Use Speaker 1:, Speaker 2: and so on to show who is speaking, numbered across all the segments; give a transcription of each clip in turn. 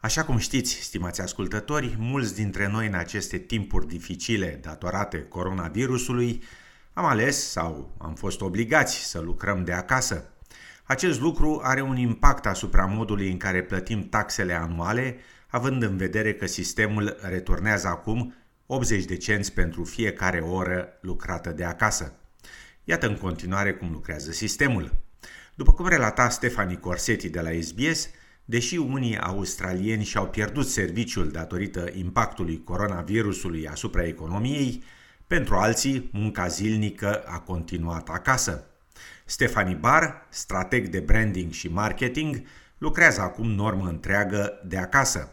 Speaker 1: Așa cum știți, stimați ascultători, mulți dintre noi în aceste timpuri dificile datorate coronavirusului am ales sau am fost obligați să lucrăm de acasă. Acest lucru are un impact asupra modului în care plătim taxele anuale, având în vedere că sistemul returnează acum 80 de cenți pentru fiecare oră lucrată de acasă. Iată în continuare cum lucrează sistemul. După cum relata Stefani Corsetti de la SBS, Deși unii australieni și-au pierdut serviciul datorită impactului coronavirusului asupra economiei, pentru alții munca zilnică a continuat acasă. Stefani Bar, strateg de branding și marketing, lucrează acum normă întreagă de acasă.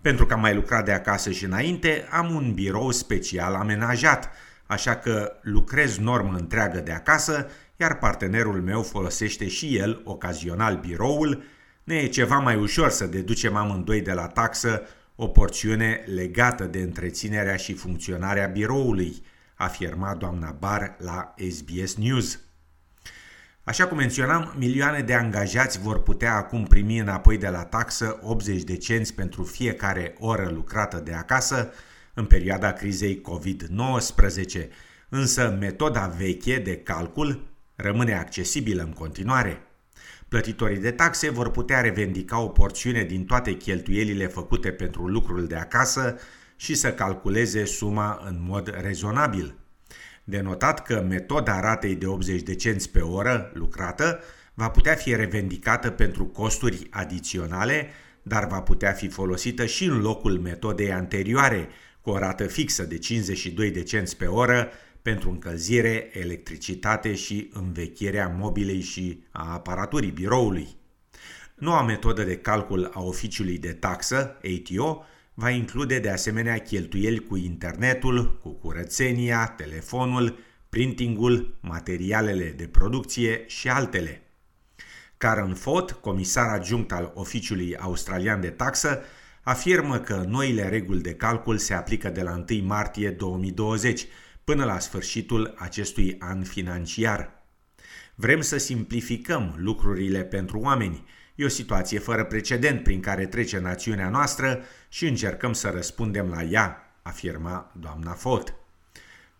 Speaker 1: Pentru că am mai lucrat de acasă și înainte, am un birou special amenajat, așa că lucrez normă întreagă de acasă, iar partenerul meu folosește și el ocazional biroul ne e ceva mai ușor să deducem amândoi de la taxă o porțiune legată de întreținerea și funcționarea biroului, afirma doamna Bar la SBS News. Așa cum menționam, milioane de angajați vor putea acum primi înapoi de la taxă 80 de cenți pentru fiecare oră lucrată de acasă în perioada crizei COVID-19, însă metoda veche de calcul rămâne accesibilă în continuare. Plătitorii de taxe vor putea revendica o porțiune din toate cheltuielile făcute pentru lucrul de acasă și să calculeze suma în mod rezonabil. De notat că metoda ratei de 80 de cenți pe oră lucrată va putea fi revendicată pentru costuri adiționale, dar va putea fi folosită și în locul metodei anterioare, cu o rată fixă de 52 de cenți pe oră pentru încălzire, electricitate și învechirea mobilei și a aparaturii biroului. Noua metodă de calcul a oficiului de taxă, ATO, va include de asemenea cheltuieli cu internetul, cu curățenia, telefonul, printingul, materialele de producție și altele. Karen Fott, comisar adjunct al Oficiului Australian de Taxă, afirmă că noile reguli de calcul se aplică de la 1 martie 2020 până la sfârșitul acestui an financiar. Vrem să simplificăm lucrurile pentru oameni. E o situație fără precedent prin care trece națiunea noastră și încercăm să răspundem la ea, afirma doamna Fott.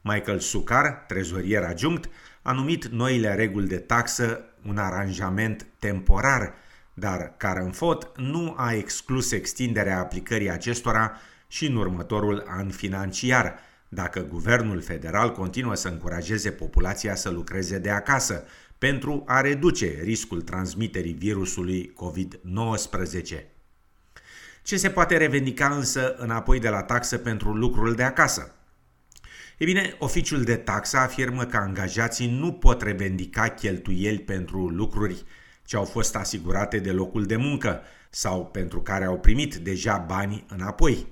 Speaker 1: Michael Sucar, trezorier adjunct, a numit noile reguli de taxă un aranjament temporar, dar Karen Fott nu a exclus extinderea aplicării acestora și în următorul an financiar, dacă guvernul federal continuă să încurajeze populația să lucreze de acasă pentru a reduce riscul transmiterii virusului COVID-19. Ce se poate revendica însă înapoi de la taxă pentru lucrul de acasă? E bine, oficiul de taxă afirmă că angajații nu pot revendica cheltuieli pentru lucruri ce au fost asigurate de locul de muncă sau pentru care au primit deja bani înapoi.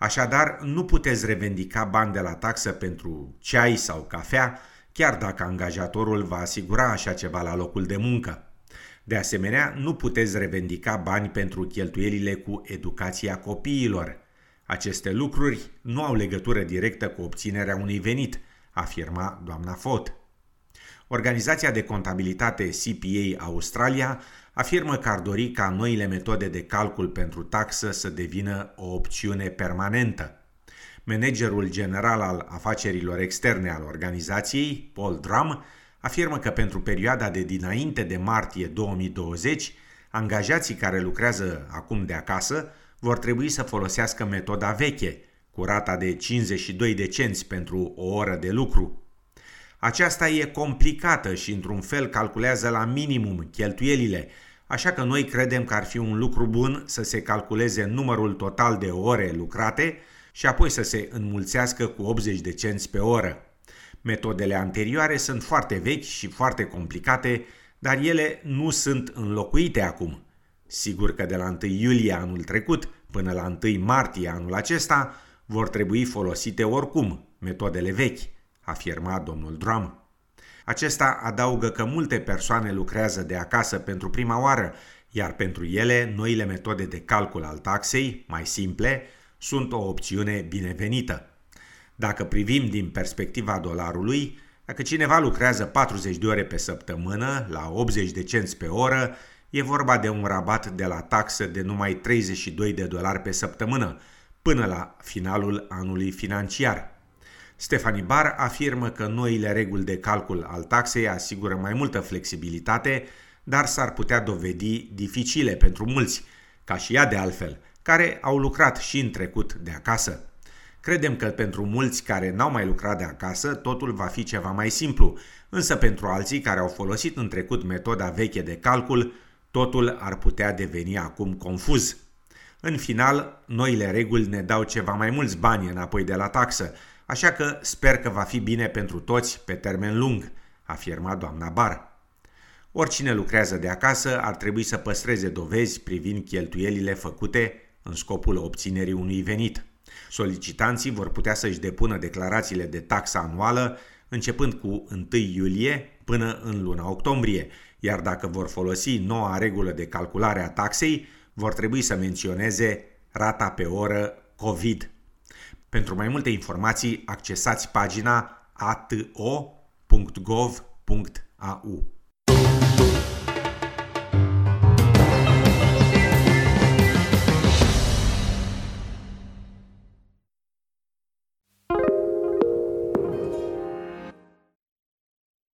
Speaker 1: Așadar, nu puteți revendica bani de la taxă pentru ceai sau cafea, chiar dacă angajatorul va asigura așa ceva la locul de muncă. De asemenea, nu puteți revendica bani pentru cheltuielile cu educația copiilor. Aceste lucruri nu au legătură directă cu obținerea unui venit, afirma doamna Fott. Organizația de contabilitate CPA Australia afirmă că ar dori ca noile metode de calcul pentru taxă să devină o opțiune permanentă. Managerul general al afacerilor externe al organizației, Paul Drum, afirmă că pentru perioada de dinainte de martie 2020, angajații care lucrează acum de acasă vor trebui să folosească metoda veche, cu rata de 52 de cenți pentru o oră de lucru. Aceasta e complicată și într-un fel calculează la minimum cheltuielile, așa că noi credem că ar fi un lucru bun să se calculeze numărul total de ore lucrate și apoi să se înmulțească cu 80 de cenți pe oră. Metodele anterioare sunt foarte vechi și foarte complicate, dar ele nu sunt înlocuite acum. Sigur că de la 1 iulie anul trecut până la 1 martie anul acesta vor trebui folosite oricum metodele vechi, afirma domnul Drum. Acesta adaugă că multe persoane lucrează de acasă pentru prima oară, iar pentru ele noile metode de calcul al taxei, mai simple, sunt o opțiune binevenită. Dacă privim din perspectiva dolarului, dacă cineva lucrează 40 de ore pe săptămână la 80 de cenți pe oră, e vorba de un rabat de la taxă de numai 32 de dolari pe săptămână, până la finalul anului financiar. Stefani Bar afirmă că noile reguli de calcul al taxei asigură mai multă flexibilitate, dar s-ar putea dovedi dificile pentru mulți, ca și ea de altfel, care au lucrat și în trecut de acasă. Credem că pentru mulți care n-au mai lucrat de acasă, totul va fi ceva mai simplu, însă pentru alții care au folosit în trecut metoda veche de calcul, totul ar putea deveni acum confuz. În final, noile reguli ne dau ceva mai mulți bani înapoi de la taxă, așa că sper că va fi bine pentru toți pe termen lung, afirma doamna Bar. Oricine lucrează de acasă ar trebui să păstreze dovezi privind cheltuielile făcute în scopul obținerii unui venit. Solicitanții vor putea să-și depună declarațiile de taxă anuală începând cu 1 iulie până în luna octombrie, iar dacă vor folosi noua regulă de calculare a taxei, vor trebui să menționeze rata pe oră COVID. Pentru mai multe informații, accesați pagina ato.gov.au.